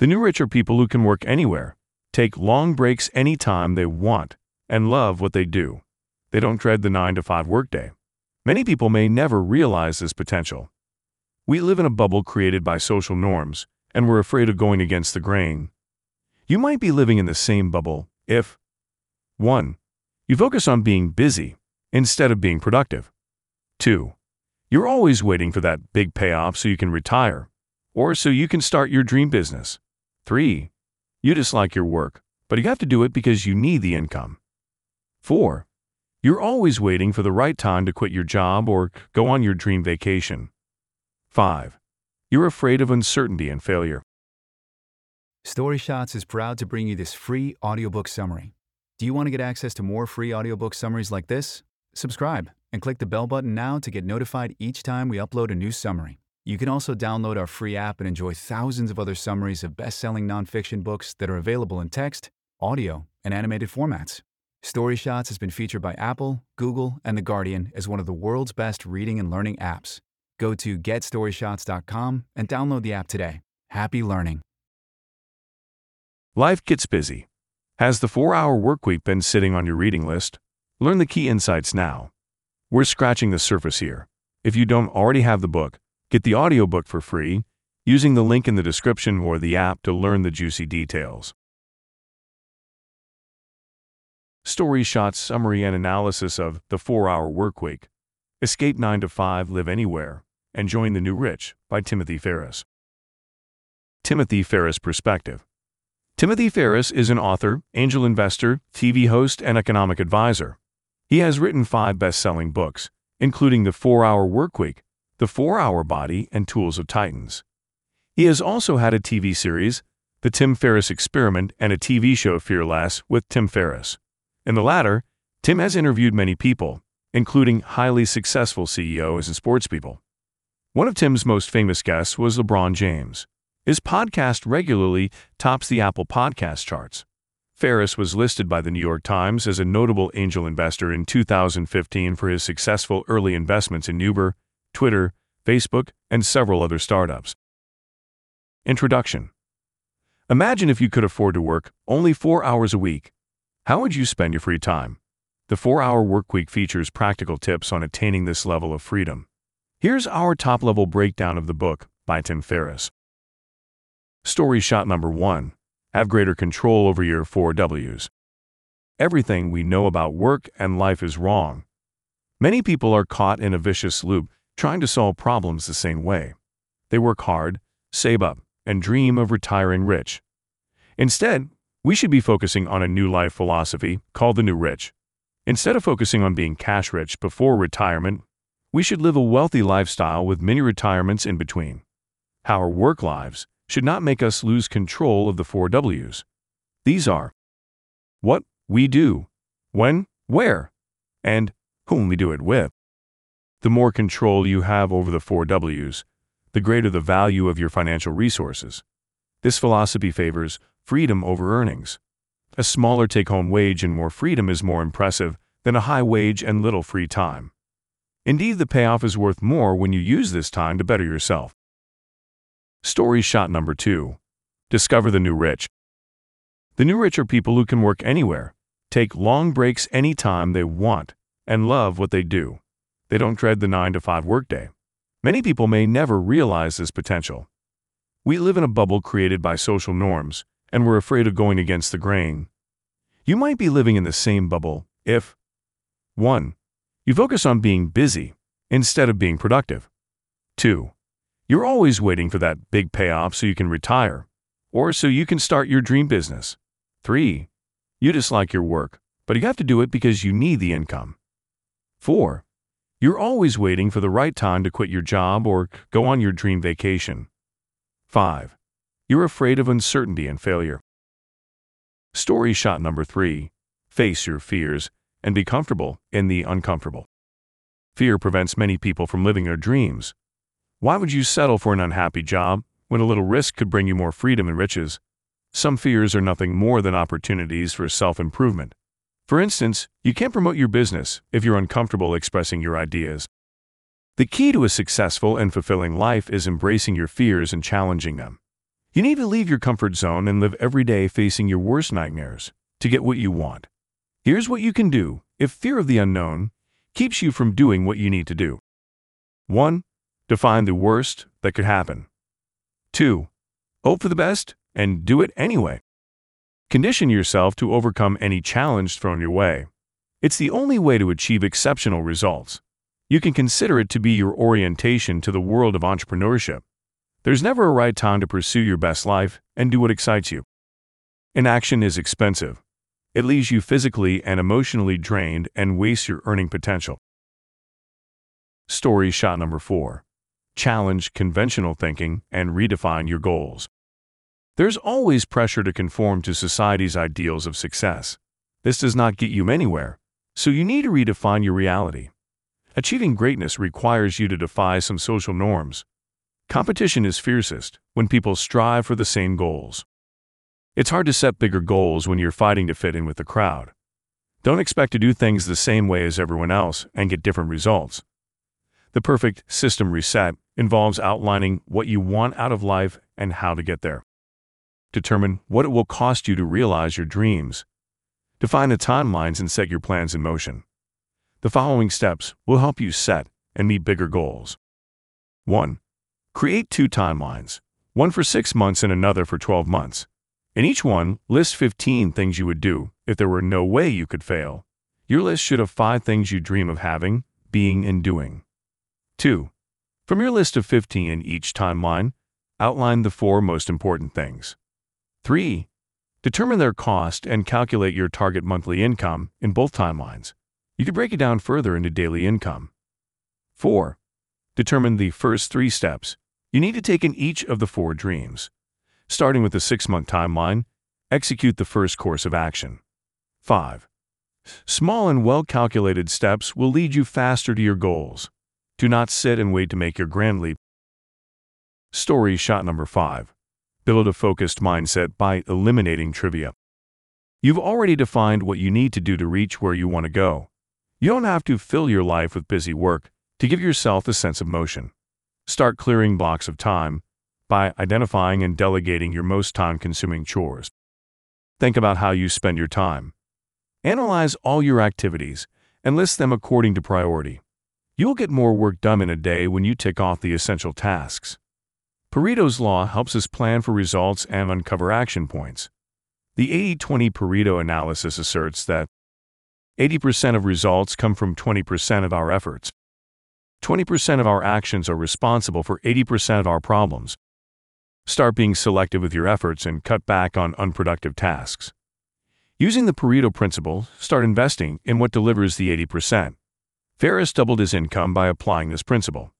The new rich are people who can work anywhere, take long breaks anytime they want, and love what they do. They don't dread the 9 to 5 workday. Many people may never realize this potential. We live in a bubble created by social norms, and we're afraid of going against the grain. You might be living in the same bubble if 1. You focus on being busy instead of being productive. 2. You're always waiting for that big payoff so you can retire, or so you can start your dream business. 3. You dislike your work, but you have to do it because you need the income. 4. You're always waiting for the right time to quit your job or go on your dream vacation. 5. You're afraid of uncertainty and failure. Story Shots is proud to bring you this free audiobook summary. Do you want to get access to more free audiobook summaries like this? Subscribe and click the bell button now to get notified each time we upload a new summary. You can also download our free app and enjoy thousands of other summaries of best selling nonfiction books that are available in text, audio, and animated formats. Story Shots has been featured by Apple, Google, and The Guardian as one of the world's best reading and learning apps. Go to getstoryshots.com and download the app today. Happy learning. Life gets busy. Has the four hour workweek been sitting on your reading list? Learn the key insights now. We're scratching the surface here. If you don't already have the book, get the audiobook for free using the link in the description or the app to learn the juicy details. Story Shots Summary and Analysis of The 4 Hour Workweek Escape 9 to 5, Live Anywhere, and Join the New Rich by Timothy Ferriss. Timothy Ferriss Perspective Timothy Ferriss is an author, angel investor, TV host, and economic advisor. He has written five best selling books, including The 4 Hour Workweek, The 4 Hour Body, and Tools of Titans. He has also had a TV series, The Tim Ferriss Experiment, and a TV show, Fearless, with Tim Ferriss. In the latter, Tim has interviewed many people, including highly successful CEOs and sportspeople. One of Tim's most famous guests was LeBron James. His podcast regularly tops the Apple Podcast charts. Ferriss was listed by the New York Times as a notable angel investor in 2015 for his successful early investments in Uber, Twitter, Facebook, and several other startups. Introduction Imagine if you could afford to work only four hours a week. How would you spend your free time? The 4 Hour Workweek features practical tips on attaining this level of freedom. Here's our top level breakdown of the book by Tim Ferriss. Story shot number 1 have greater control over your four W's. Everything we know about work and life is wrong. Many people are caught in a vicious loop trying to solve problems the same way. They work hard, save up, and dream of retiring rich. Instead, we should be focusing on a new life philosophy called the New Rich. Instead of focusing on being cash rich before retirement, we should live a wealthy lifestyle with many retirements in between. Our work lives should not make us lose control of the four W's. These are what we do, when, where, and whom we do it with. The more control you have over the four W's, the greater the value of your financial resources. This philosophy favors freedom over earnings. A smaller take home wage and more freedom is more impressive than a high wage and little free time. Indeed, the payoff is worth more when you use this time to better yourself. Story shot number two Discover the New Rich. The new rich are people who can work anywhere, take long breaks anytime they want, and love what they do. They don't dread the 9 to 5 workday. Many people may never realize this potential. We live in a bubble created by social norms, and we're afraid of going against the grain. You might be living in the same bubble if 1. You focus on being busy instead of being productive. 2. You're always waiting for that big payoff so you can retire, or so you can start your dream business. 3. You dislike your work, but you have to do it because you need the income. 4. You're always waiting for the right time to quit your job or go on your dream vacation. 5. You're afraid of uncertainty and failure. Story shot number 3. Face your fears and be comfortable in the uncomfortable. Fear prevents many people from living their dreams, why would you settle for an unhappy job when a little risk could bring you more freedom and riches? Some fears are nothing more than opportunities for self improvement. For instance, you can't promote your business if you're uncomfortable expressing your ideas. The key to a successful and fulfilling life is embracing your fears and challenging them. You need to leave your comfort zone and live every day facing your worst nightmares to get what you want. Here's what you can do if fear of the unknown keeps you from doing what you need to do. 1. Define the worst that could happen. 2. Hope for the best and do it anyway. Condition yourself to overcome any challenge thrown your way. It's the only way to achieve exceptional results. You can consider it to be your orientation to the world of entrepreneurship. There's never a right time to pursue your best life and do what excites you. Inaction is expensive. It leaves you physically and emotionally drained and wastes your earning potential. Story shot number 4. Challenge conventional thinking and redefine your goals. There's always pressure to conform to society's ideals of success. This does not get you anywhere, so you need to redefine your reality. Achieving greatness requires you to defy some social norms. Competition is fiercest when people strive for the same goals. It's hard to set bigger goals when you're fighting to fit in with the crowd. Don't expect to do things the same way as everyone else and get different results. The perfect system reset involves outlining what you want out of life and how to get there. Determine what it will cost you to realize your dreams. Define the timelines and set your plans in motion. The following steps will help you set and meet bigger goals. 1. Create two timelines, one for 6 months and another for 12 months. In each one, list 15 things you would do if there were no way you could fail. Your list should have 5 things you dream of having, being, and doing. 2. From your list of 15 in each timeline, outline the four most important things. 3. Determine their cost and calculate your target monthly income in both timelines. You could break it down further into daily income. 4. Determine the first three steps you need to take in each of the four dreams. Starting with the six month timeline, execute the first course of action. 5. Small and well calculated steps will lead you faster to your goals. Do not sit and wait to make your grand leap. Story shot number 5 Build a focused mindset by eliminating trivia. You've already defined what you need to do to reach where you want to go. You don't have to fill your life with busy work to give yourself a sense of motion. Start clearing blocks of time by identifying and delegating your most time consuming chores. Think about how you spend your time. Analyze all your activities and list them according to priority. You'll get more work done in a day when you tick off the essential tasks. Pareto's Law helps us plan for results and uncover action points. The 80 20 Pareto analysis asserts that 80% of results come from 20% of our efforts. 20% of our actions are responsible for 80% of our problems. Start being selective with your efforts and cut back on unproductive tasks. Using the Pareto principle, start investing in what delivers the 80%. Ferriss doubled his income by applying this principle.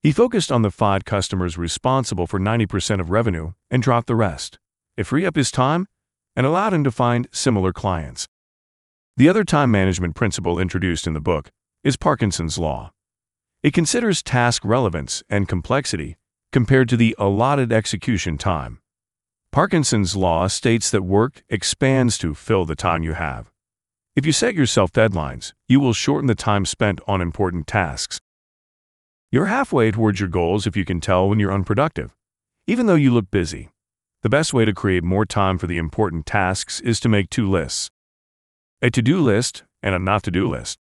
He focused on the five customers responsible for 90% of revenue and dropped the rest. It freed up his time and allowed him to find similar clients. The other time management principle introduced in the book is Parkinson's Law. It considers task relevance and complexity compared to the allotted execution time. Parkinson's Law states that work expands to fill the time you have. If you set yourself deadlines, you will shorten the time spent on important tasks. You're halfway towards your goals if you can tell when you're unproductive, even though you look busy. The best way to create more time for the important tasks is to make two lists a to do list and a not to do list.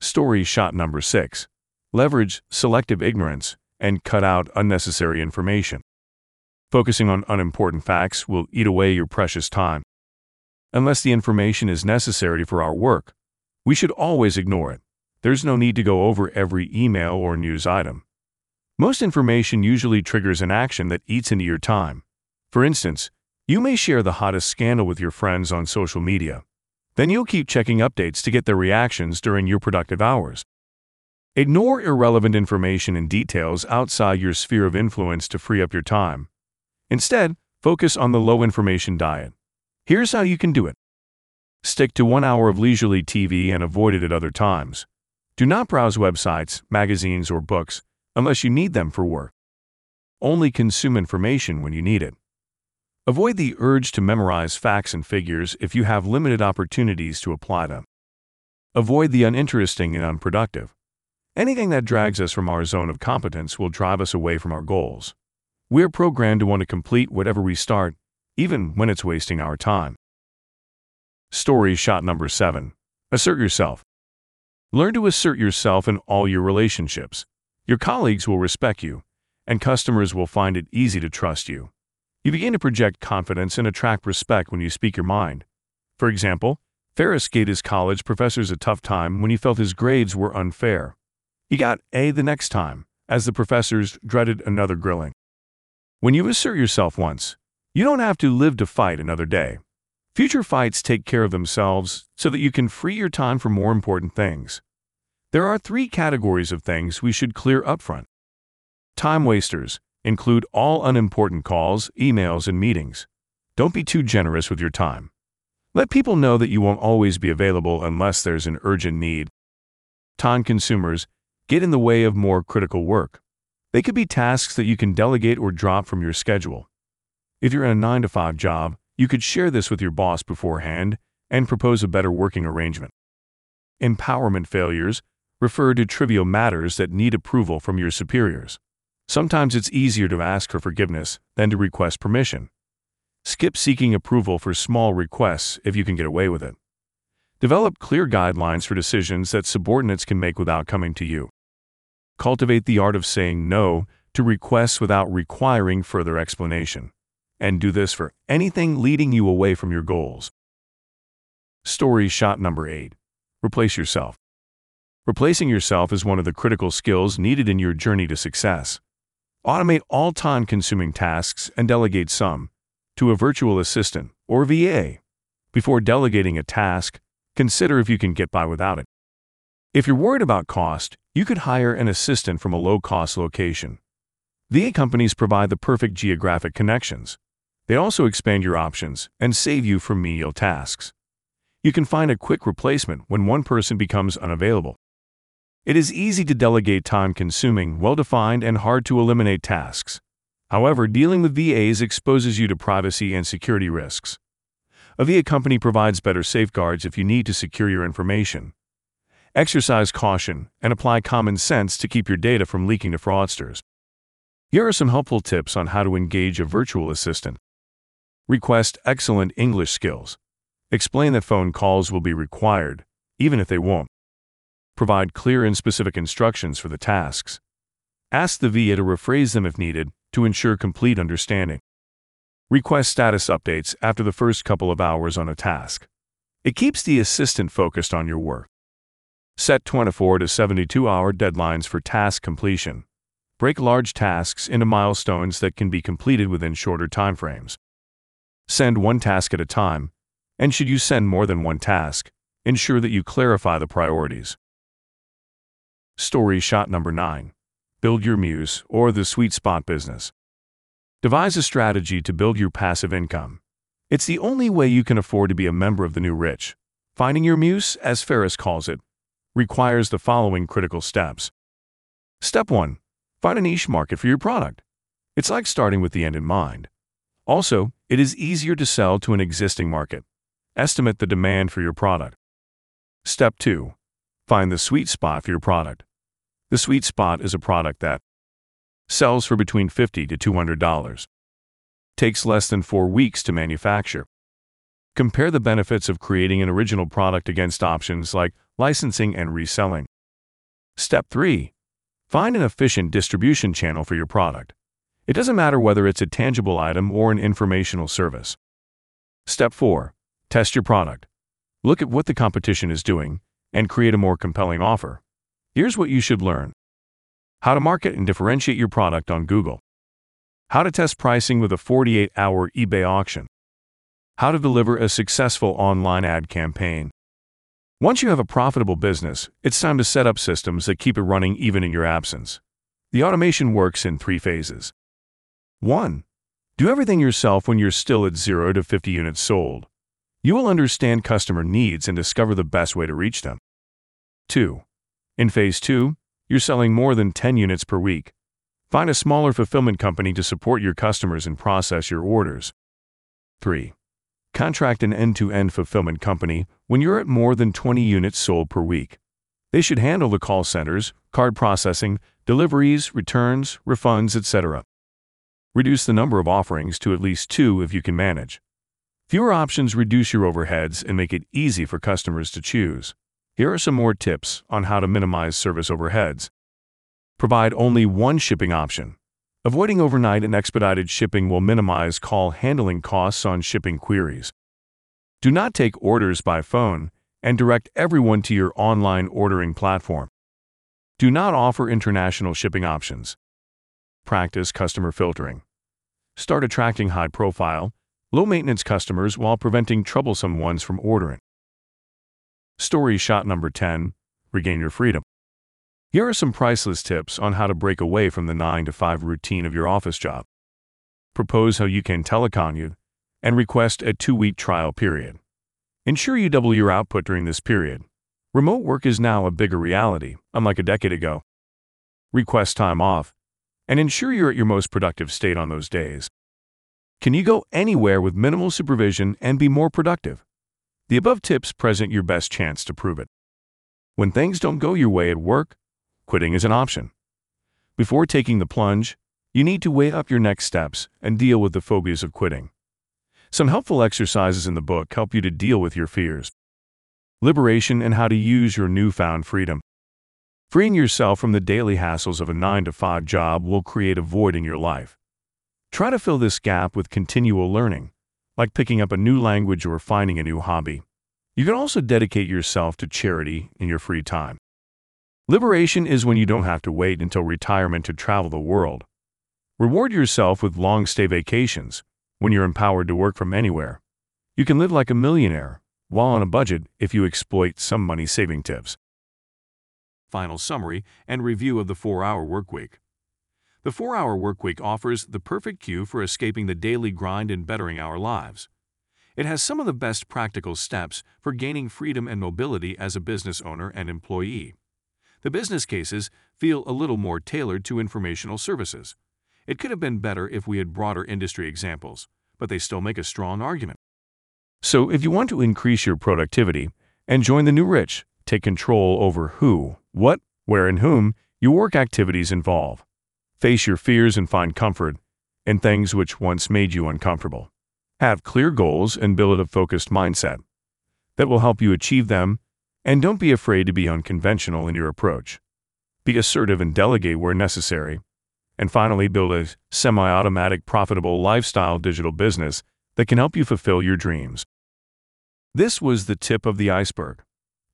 Story shot number six leverage selective ignorance and cut out unnecessary information. Focusing on unimportant facts will eat away your precious time. Unless the information is necessary for our work, we should always ignore it. There's no need to go over every email or news item. Most information usually triggers an action that eats into your time. For instance, you may share the hottest scandal with your friends on social media. Then you'll keep checking updates to get their reactions during your productive hours. Ignore irrelevant information and details outside your sphere of influence to free up your time. Instead, focus on the low information diet. Here's how you can do it stick to one hour of leisurely TV and avoid it at other times. Do not browse websites, magazines, or books unless you need them for work. Only consume information when you need it. Avoid the urge to memorize facts and figures if you have limited opportunities to apply them. Avoid the uninteresting and unproductive. Anything that drags us from our zone of competence will drive us away from our goals. We're programmed to want to complete whatever we start, even when it's wasting our time. Story shot number 7. Assert yourself. Learn to assert yourself in all your relationships. Your colleagues will respect you, and customers will find it easy to trust you. You begin to project confidence and attract respect when you speak your mind. For example, Ferriss gave his college professors a tough time when he felt his grades were unfair. He got A the next time, as the professors dreaded another grilling. When you assert yourself once, you don't have to live to fight another day. Future fights take care of themselves so that you can free your time for more important things. There are three categories of things we should clear upfront. Time wasters include all unimportant calls, emails, and meetings. Don't be too generous with your time. Let people know that you won't always be available unless there's an urgent need. Time consumers get in the way of more critical work. They could be tasks that you can delegate or drop from your schedule. If you're in a 9 to 5 job, you could share this with your boss beforehand and propose a better working arrangement. Empowerment failures refer to trivial matters that need approval from your superiors. Sometimes it's easier to ask for forgiveness than to request permission. Skip seeking approval for small requests if you can get away with it. Develop clear guidelines for decisions that subordinates can make without coming to you. Cultivate the art of saying no to requests without requiring further explanation and do this for anything leading you away from your goals. Story shot number 8. Replace yourself. Replacing yourself is one of the critical skills needed in your journey to success. Automate all time consuming tasks and delegate some to a virtual assistant or VA. Before delegating a task, consider if you can get by without it. If you're worried about cost, you could hire an assistant from a low cost location. VA companies provide the perfect geographic connections. They also expand your options and save you from menial tasks. You can find a quick replacement when one person becomes unavailable. It is easy to delegate time consuming, well defined, and hard to eliminate tasks. However, dealing with VAs exposes you to privacy and security risks. A VA company provides better safeguards if you need to secure your information. Exercise caution and apply common sense to keep your data from leaking to fraudsters. Here are some helpful tips on how to engage a virtual assistant. Request excellent English skills. Explain that phone calls will be required, even if they won't. Provide clear and specific instructions for the tasks. Ask the VA to rephrase them if needed to ensure complete understanding. Request status updates after the first couple of hours on a task. It keeps the assistant focused on your work. Set 24 to 72 hour deadlines for task completion. Break large tasks into milestones that can be completed within shorter timeframes. Send one task at a time, and should you send more than one task, ensure that you clarify the priorities. Story shot number 9. Build your muse or the sweet spot business. Devise a strategy to build your passive income. It's the only way you can afford to be a member of the new rich. Finding your muse, as Ferriss calls it, requires the following critical steps. Step 1. Find a niche market for your product. It's like starting with the end in mind. Also, it is easier to sell to an existing market. Estimate the demand for your product. Step 2. Find the sweet spot for your product. The sweet spot is a product that sells for between 50 to $200. Takes less than 4 weeks to manufacture. Compare the benefits of creating an original product against options like licensing and reselling. Step 3. Find an efficient distribution channel for your product. It doesn't matter whether it's a tangible item or an informational service. Step 4. Test your product. Look at what the competition is doing and create a more compelling offer. Here's what you should learn. How to market and differentiate your product on Google. How to test pricing with a 48-hour eBay auction. How to deliver a successful online ad campaign. Once you have a profitable business, it's time to set up systems that keep it running even in your absence. The automation works in three phases. 1. Do everything yourself when you're still at 0 to 50 units sold. You will understand customer needs and discover the best way to reach them. 2. In Phase 2, you're selling more than 10 units per week. Find a smaller fulfillment company to support your customers and process your orders. 3. Contract an end to end fulfillment company when you're at more than 20 units sold per week. They should handle the call centers, card processing, deliveries, returns, refunds, etc. Reduce the number of offerings to at least two if you can manage. Fewer options reduce your overheads and make it easy for customers to choose. Here are some more tips on how to minimize service overheads. Provide only one shipping option. Avoiding overnight and expedited shipping will minimize call handling costs on shipping queries. Do not take orders by phone and direct everyone to your online ordering platform. Do not offer international shipping options. Practice customer filtering. Start attracting high profile, low maintenance customers while preventing troublesome ones from ordering. Story shot number 10 Regain your freedom. Here are some priceless tips on how to break away from the 9 to 5 routine of your office job. Propose how you can telecommute and request a two week trial period. Ensure you double your output during this period. Remote work is now a bigger reality, unlike a decade ago. Request time off and ensure you're at your most productive state on those days. Can you go anywhere with minimal supervision and be more productive? The above tips present your best chance to prove it. When things don't go your way at work, quitting is an option. Before taking the plunge, you need to weigh up your next steps and deal with the phobias of quitting. Some helpful exercises in the book help you to deal with your fears. Liberation and how to use your newfound freedom. Freeing yourself from the daily hassles of a 9 to 5 job will create a void in your life. Try to fill this gap with continual learning, like picking up a new language or finding a new hobby. You can also dedicate yourself to charity in your free time. Liberation is when you don't have to wait until retirement to travel the world. Reward yourself with long stay vacations when you're empowered to work from anywhere. You can live like a millionaire while on a budget if you exploit some money saving tips final summary, and review of the 4-hour workweek. The 4-hour workweek offers the perfect cue for escaping the daily grind and bettering our lives. It has some of the best practical steps for gaining freedom and mobility as a business owner and employee. The business cases feel a little more tailored to informational services. It could have been better if we had broader industry examples, but they still make a strong argument. So, if you want to increase your productivity and join the new rich, take control over who, what, where, and whom your work activities involve. Face your fears and find comfort in things which once made you uncomfortable. Have clear goals and build a focused mindset that will help you achieve them, and don't be afraid to be unconventional in your approach. Be assertive and delegate where necessary. And finally, build a semi automatic, profitable lifestyle digital business that can help you fulfill your dreams. This was the tip of the iceberg.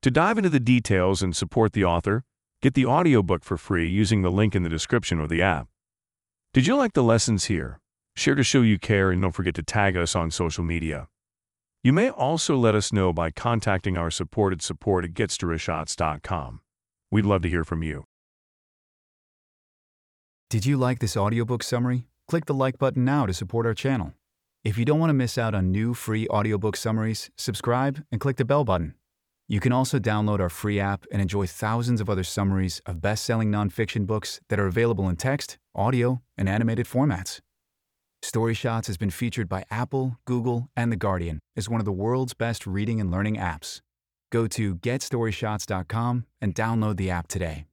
To dive into the details and support the author, get the audiobook for free using the link in the description of the app. Did you like the lessons here? Share to show you care and don't forget to tag us on social media. You may also let us know by contacting our support at support at getstoryshots.com. We'd love to hear from you. Did you like this audiobook summary? Click the like button now to support our channel. If you don't want to miss out on new free audiobook summaries, subscribe and click the bell button. You can also download our free app and enjoy thousands of other summaries of best selling nonfiction books that are available in text, audio, and animated formats. Story Shots has been featured by Apple, Google, and The Guardian as one of the world's best reading and learning apps. Go to getstoryshots.com and download the app today.